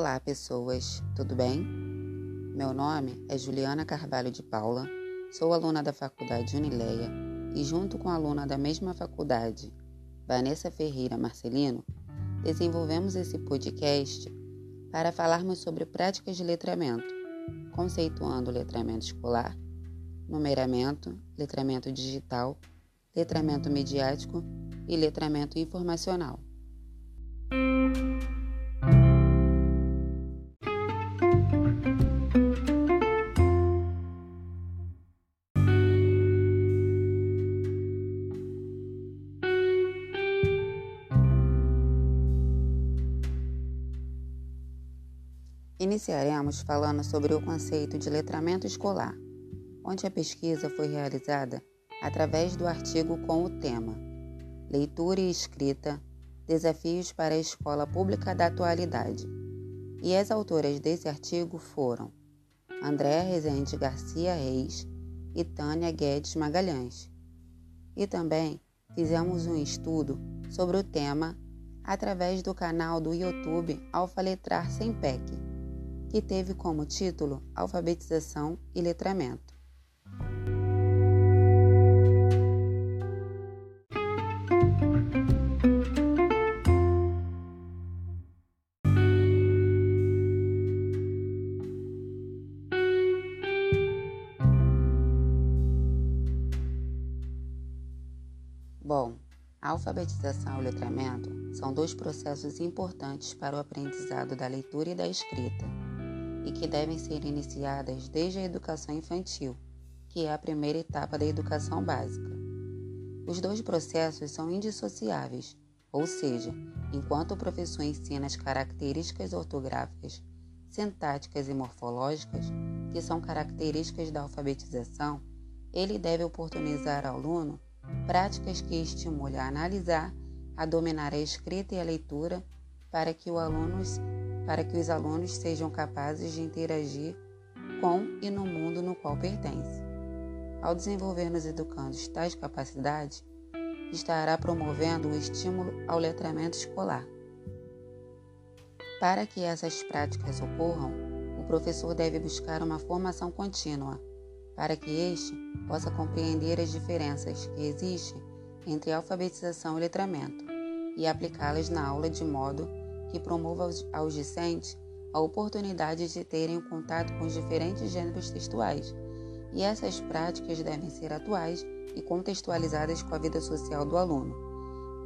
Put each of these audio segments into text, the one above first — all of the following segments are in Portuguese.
Olá, pessoas, tudo bem? Meu nome é Juliana Carvalho de Paula, sou aluna da Faculdade Unileia e, junto com a aluna da mesma faculdade, Vanessa Ferreira Marcelino, desenvolvemos esse podcast para falarmos sobre práticas de letramento, conceituando letramento escolar, numeramento, letramento digital, letramento mediático e letramento informacional. Iniciaremos falando sobre o conceito de letramento escolar, onde a pesquisa foi realizada através do artigo com o tema Leitura e Escrita Desafios para a Escola Pública da Atualidade. E as autoras desse artigo foram Andréa Rezende Garcia Reis e Tânia Guedes Magalhães. E também fizemos um estudo sobre o tema através do canal do YouTube Alfa Letrar Sem PEC que teve como título Alfabetização e Letramento. Bom, a alfabetização e o letramento são dois processos importantes para o aprendizado da leitura e da escrita e que devem ser iniciadas desde a educação infantil, que é a primeira etapa da educação básica. Os dois processos são indissociáveis, ou seja, enquanto o professor ensina as características ortográficas, sintáticas e morfológicas, que são características da alfabetização, ele deve oportunizar ao aluno práticas que estimulem a analisar, a dominar a escrita e a leitura, para que o aluno para que os alunos sejam capazes de interagir com e no mundo no qual pertencem. Ao desenvolver nos educandos tais capacidades, estará promovendo o estímulo ao letramento escolar. Para que essas práticas ocorram, o professor deve buscar uma formação contínua, para que este possa compreender as diferenças que existem entre alfabetização e letramento e aplicá-las na aula de modo que promova aos discentes a oportunidade de terem contato com os diferentes gêneros textuais, e essas práticas devem ser atuais e contextualizadas com a vida social do aluno,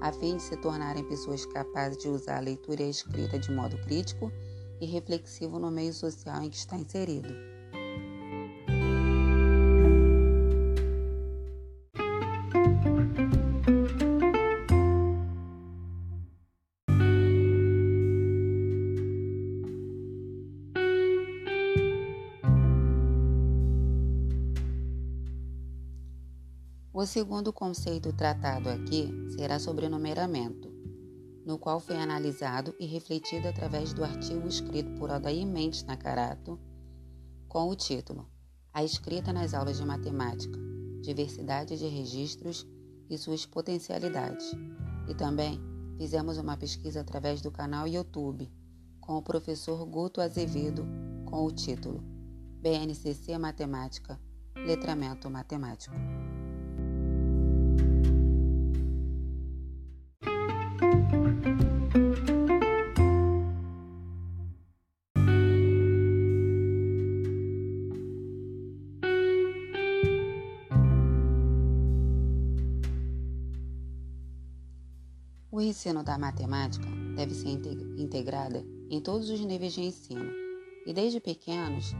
a fim de se tornarem pessoas capazes de usar a leitura e a escrita de modo crítico e reflexivo no meio social em que está inserido. O segundo conceito tratado aqui será sobre numeramento, no qual foi analisado e refletido através do artigo escrito por Aldair Mendes Nakarato, com o título A Escrita nas Aulas de Matemática, Diversidade de Registros e Suas Potencialidades. E também fizemos uma pesquisa através do canal YouTube com o professor Guto Azevedo com o título BNCC Matemática, Letramento Matemático. Ensino da matemática deve ser integrada em todos os níveis de ensino, e desde pequenos,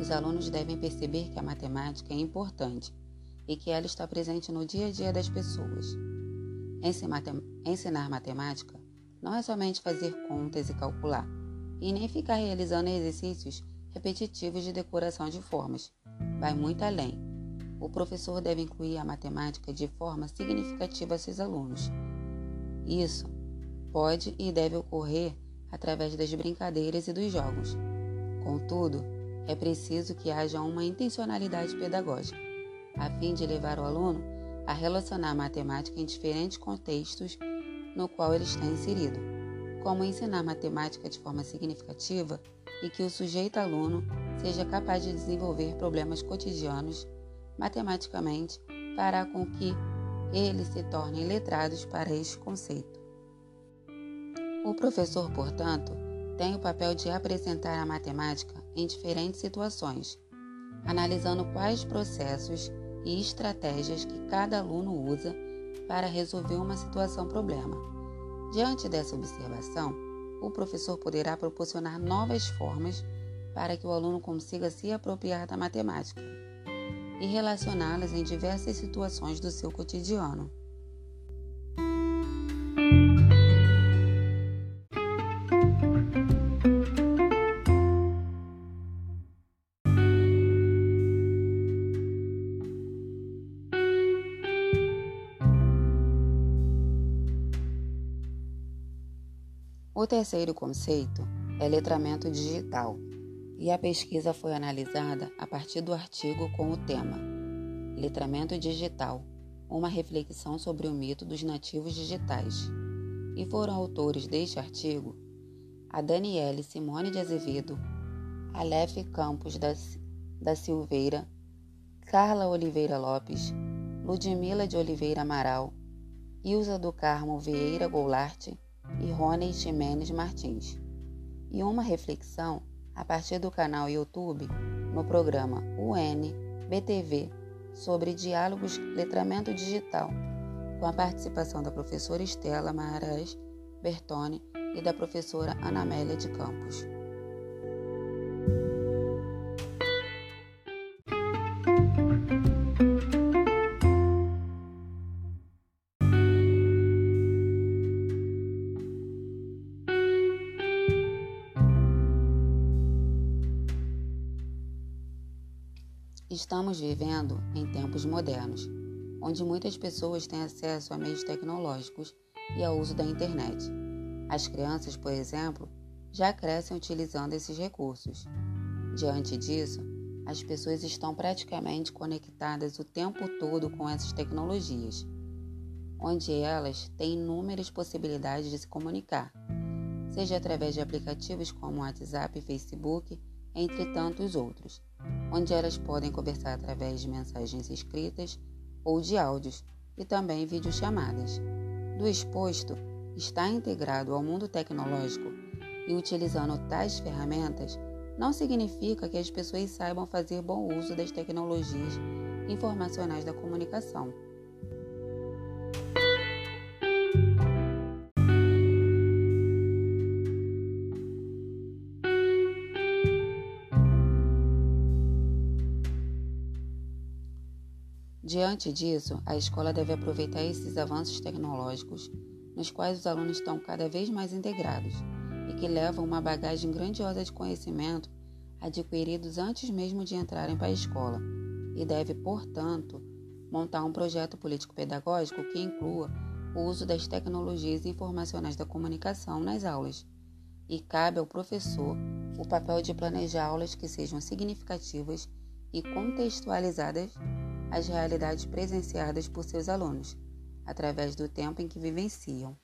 os alunos devem perceber que a matemática é importante e que ela está presente no dia a dia das pessoas. Ensinar matemática não é somente fazer contas e calcular, e nem ficar realizando exercícios repetitivos de decoração de formas. Vai muito além. O professor deve incluir a matemática de forma significativa a seus alunos isso pode e deve ocorrer através das brincadeiras e dos jogos. Contudo, é preciso que haja uma intencionalidade pedagógica, a fim de levar o aluno a relacionar a matemática em diferentes contextos no qual ele está inserido. como ensinar matemática de forma significativa e que o sujeito aluno seja capaz de desenvolver problemas cotidianos matematicamente fará com que eles se tornem letrados para este conceito. O professor, portanto, tem o papel de apresentar a matemática em diferentes situações, analisando quais processos e estratégias que cada aluno usa para resolver uma situação-problema. Diante dessa observação, o professor poderá proporcionar novas formas para que o aluno consiga se apropriar da matemática e relacioná-las em diversas situações do seu cotidiano. O terceiro conceito é letramento digital, e a pesquisa foi analisada a partir do artigo com o tema Letramento Digital uma reflexão sobre o mito dos nativos digitais. E foram autores deste artigo a Daniele Simone de Azevedo, Aleph Campos da, da Silveira, Carla Oliveira Lopes, Ludmila de Oliveira Amaral, Ilza do Carmo Vieira Goulart e Rony Ximenes Martins, e uma reflexão a partir do canal YouTube no programa UN BTV sobre diálogos letramento digital, com a participação da professora Estela Maharaj Bertone e da professora Anamélia de Campos. Estamos vivendo em tempos modernos, onde muitas pessoas têm acesso a meios tecnológicos e ao uso da internet. As crianças, por exemplo, já crescem utilizando esses recursos. Diante disso, as pessoas estão praticamente conectadas o tempo todo com essas tecnologias, onde elas têm inúmeras possibilidades de se comunicar, seja através de aplicativos como WhatsApp e Facebook, entre tantos outros onde elas podem conversar através de mensagens escritas ou de áudios e também videochamadas. Do exposto, estar integrado ao mundo tecnológico e utilizando tais ferramentas não significa que as pessoas saibam fazer bom uso das tecnologias informacionais da comunicação. Diante disso, a escola deve aproveitar esses avanços tecnológicos, nos quais os alunos estão cada vez mais integrados e que levam uma bagagem grandiosa de conhecimento adquiridos antes mesmo de entrarem para a escola, e deve, portanto, montar um projeto político-pedagógico que inclua o uso das tecnologias informacionais da comunicação nas aulas. E cabe ao professor o papel de planejar aulas que sejam significativas e contextualizadas as realidades presenciadas por seus alunos, através do tempo em que vivenciam.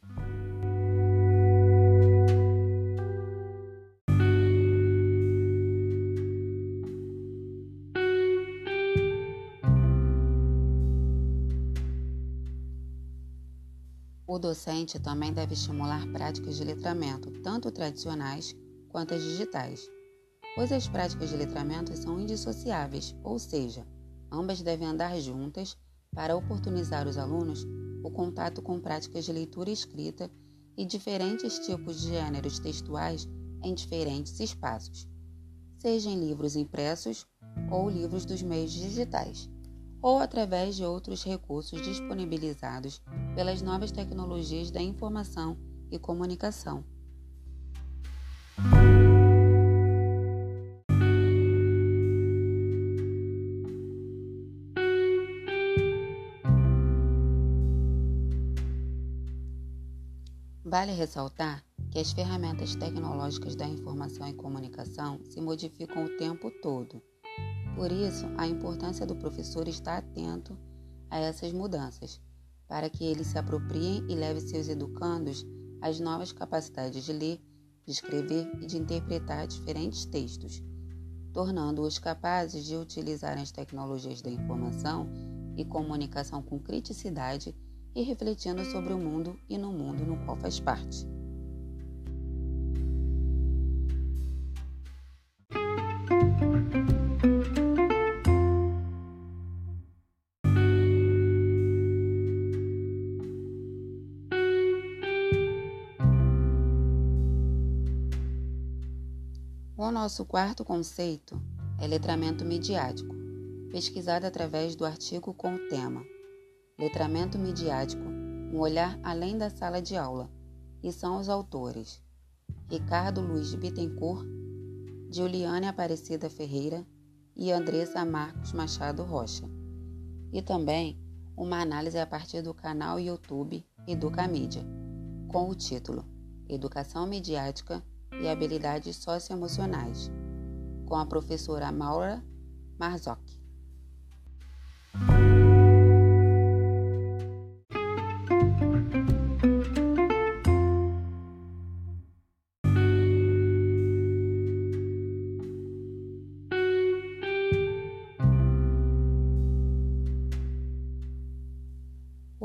O docente também deve estimular práticas de letramento, tanto tradicionais quanto as digitais, pois as práticas de letramento são indissociáveis, ou seja, Ambas devem andar juntas para oportunizar os alunos o contato com práticas de leitura e escrita e diferentes tipos de gêneros textuais em diferentes espaços, seja em livros impressos ou livros dos meios digitais, ou através de outros recursos disponibilizados pelas novas tecnologias da informação e comunicação. Vale ressaltar que as ferramentas tecnológicas da informação e comunicação se modificam o tempo todo. Por isso, a importância do professor estar atento a essas mudanças, para que ele se aproprie e leve seus educandos as novas capacidades de ler, de escrever e de interpretar diferentes textos, tornando-os capazes de utilizar as tecnologias da informação e comunicação com criticidade e refletindo sobre o mundo e no mundo no qual faz parte. O nosso quarto conceito é letramento midiático, pesquisado através do artigo com o tema Letramento midiático, um olhar além da sala de aula, e são os autores Ricardo Luiz Bittencourt, Juliane Aparecida Ferreira e Andressa Marcos Machado Rocha. E também uma análise a partir do canal YouTube Educamídia, com o título Educação Midiática e habilidades socioemocionais, com a professora Maura Marzocchi.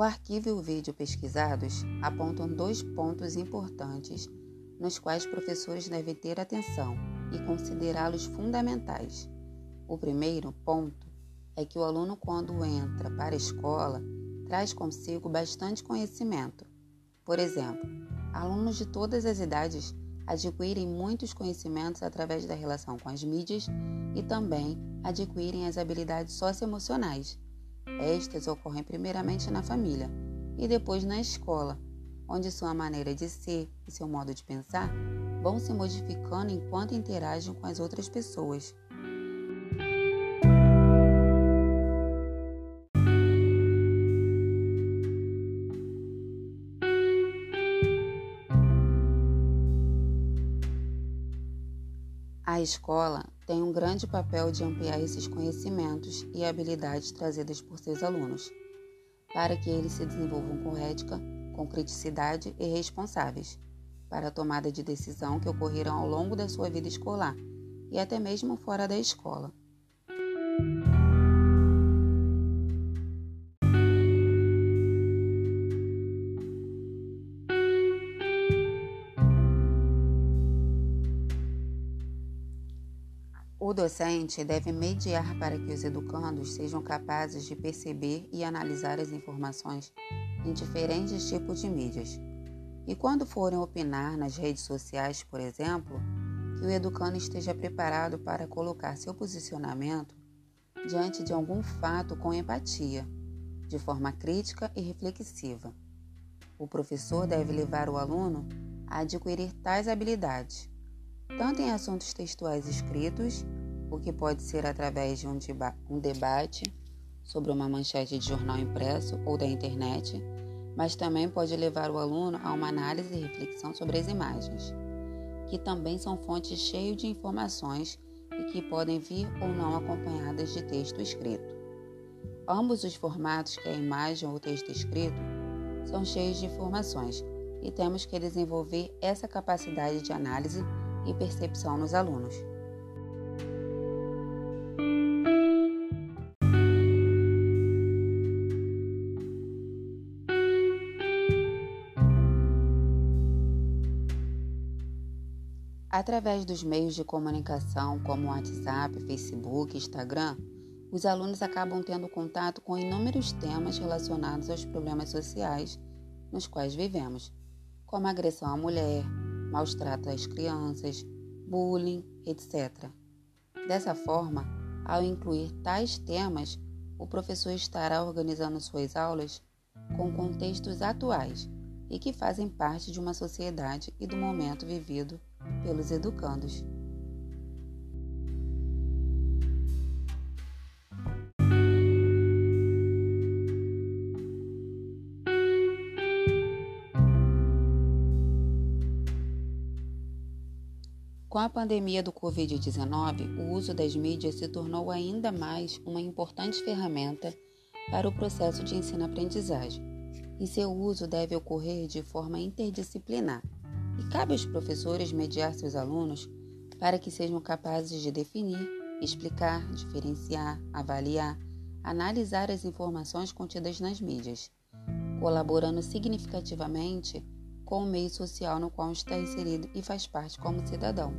O arquivo e o vídeo pesquisados apontam dois pontos importantes nos quais professores devem ter atenção e considerá-los fundamentais. O primeiro ponto é que o aluno, quando entra para a escola, traz consigo bastante conhecimento. Por exemplo, alunos de todas as idades adquirem muitos conhecimentos através da relação com as mídias e também adquirem as habilidades socioemocionais. Estas ocorrem primeiramente na família e depois na escola onde sua maneira de ser e seu modo de pensar vão se modificando enquanto interagem com as outras pessoas. A escola tem um grande papel de ampliar esses conhecimentos e habilidades trazidas por seus alunos, para que eles se desenvolvam com ética, com criticidade e responsáveis para a tomada de decisão que ocorrerão ao longo da sua vida escolar e até mesmo fora da escola. Docente deve mediar para que os educandos sejam capazes de perceber e analisar as informações em diferentes tipos de mídias. E quando forem opinar nas redes sociais, por exemplo, que o educando esteja preparado para colocar seu posicionamento diante de algum fato com empatia, de forma crítica e reflexiva. O professor deve levar o aluno a adquirir tais habilidades, tanto em assuntos textuais escritos, o que pode ser através de um, deba um debate sobre uma manchete de jornal impresso ou da internet, mas também pode levar o aluno a uma análise e reflexão sobre as imagens, que também são fontes cheias de informações e que podem vir ou não acompanhadas de texto escrito. Ambos os formatos, que é a imagem ou o texto escrito, são cheios de informações e temos que desenvolver essa capacidade de análise e percepção nos alunos. Através dos meios de comunicação como WhatsApp, Facebook, Instagram, os alunos acabam tendo contato com inúmeros temas relacionados aos problemas sociais nos quais vivemos, como agressão à mulher, maus tratos às crianças, bullying, etc. Dessa forma, ao incluir tais temas, o professor estará organizando suas aulas com contextos atuais e que fazem parte de uma sociedade e do momento vivido pelos educandos. Com a pandemia do Covid-19, o uso das mídias se tornou ainda mais uma importante ferramenta para o processo de ensino-aprendizagem e seu uso deve ocorrer de forma interdisciplinar. E cabe aos professores mediar seus alunos para que sejam capazes de definir, explicar, diferenciar, avaliar, analisar as informações contidas nas mídias, colaborando significativamente com o meio social no qual está inserido e faz parte como cidadão.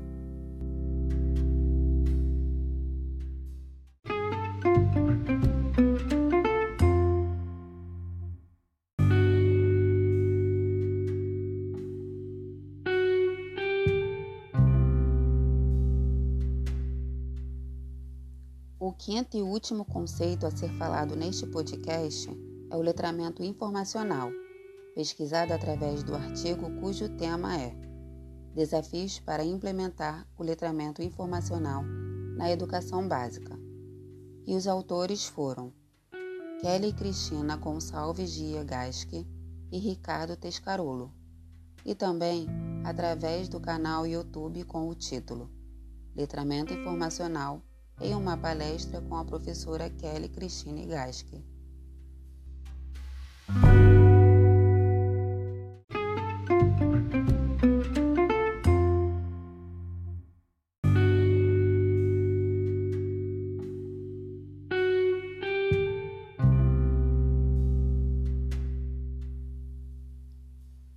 O quinto e último conceito a ser falado neste podcast é o letramento informacional, pesquisado através do artigo cujo tema é Desafios para implementar o letramento informacional na educação básica. E os autores foram Kelly Cristina Gonçalves Gia Gasque e Ricardo Tescarolo, e também através do canal YouTube com o título Letramento Informacional em uma palestra com a professora Kelly Christine Gasque.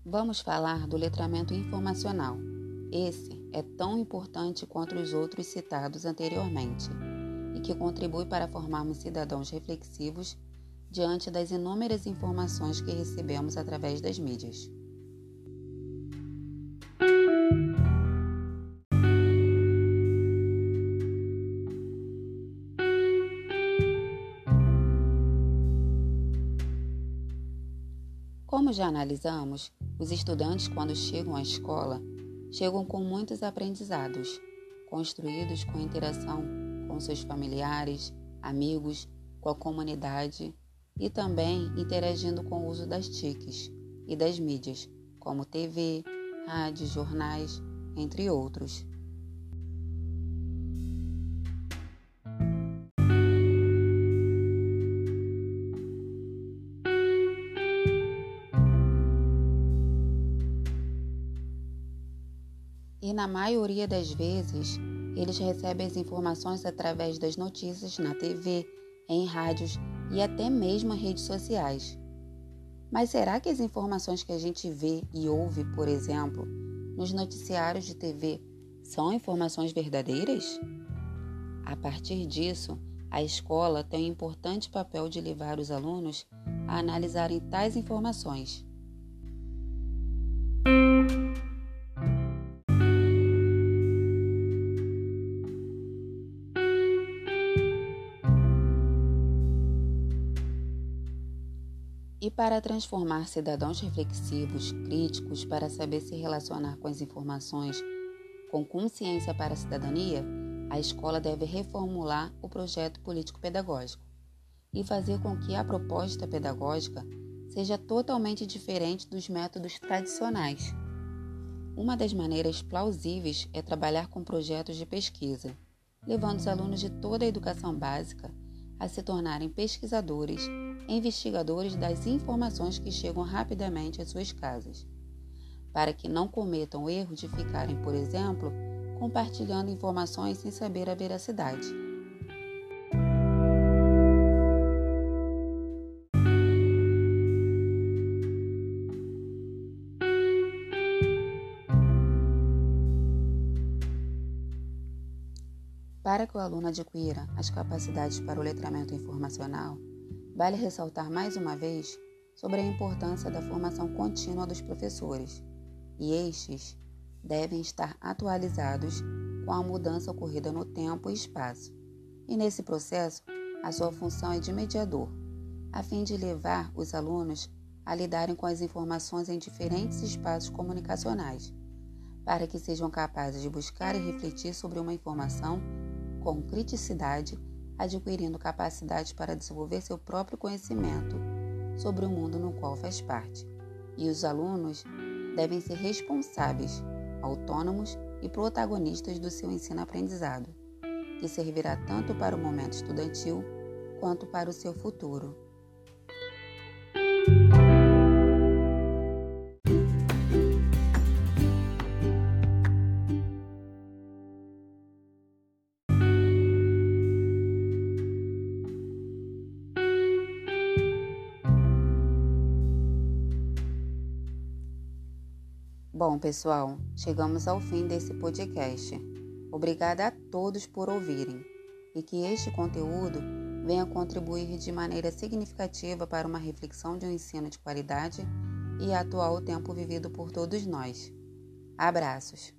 Vamos falar do letramento informacional. Esse é tão importante quanto os outros citados anteriormente e que contribui para formarmos cidadãos reflexivos diante das inúmeras informações que recebemos através das mídias. Como já analisamos, os estudantes, quando chegam à escola, chegam com muitos aprendizados, construídos com interação com seus familiares, amigos, com a comunidade e também interagindo com o uso das TICs e das mídias, como TV, rádio, jornais, entre outros. E, na maioria das vezes, eles recebem as informações através das notícias na TV, em rádios e até mesmo redes sociais. Mas será que as informações que a gente vê e ouve, por exemplo, nos noticiários de TV, são informações verdadeiras? A partir disso, a escola tem um importante papel de levar os alunos a analisarem tais informações E para transformar cidadãos reflexivos, críticos, para saber se relacionar com as informações com consciência para a cidadania, a escola deve reformular o projeto político-pedagógico e fazer com que a proposta pedagógica seja totalmente diferente dos métodos tradicionais. Uma das maneiras plausíveis é trabalhar com projetos de pesquisa, levando os alunos de toda a educação básica a se tornarem pesquisadores investigadores das informações que chegam rapidamente às suas casas, para que não cometam o erro de ficarem, por exemplo, compartilhando informações sem saber a veracidade. Para que o aluno adquira as capacidades para o letramento informacional, Vale ressaltar mais uma vez sobre a importância da formação contínua dos professores, e estes devem estar atualizados com a mudança ocorrida no tempo e espaço. E nesse processo, a sua função é de mediador, a fim de levar os alunos a lidarem com as informações em diferentes espaços comunicacionais, para que sejam capazes de buscar e refletir sobre uma informação com criticidade adquirindo capacidade para desenvolver seu próprio conhecimento sobre o mundo no qual faz parte. E os alunos devem ser responsáveis, autônomos e protagonistas do seu ensino-aprendizado, que servirá tanto para o momento estudantil quanto para o seu futuro. Bom, pessoal, chegamos ao fim desse podcast. Obrigada a todos por ouvirem e que este conteúdo venha contribuir de maneira significativa para uma reflexão de um ensino de qualidade e atual tempo vivido por todos nós. Abraços!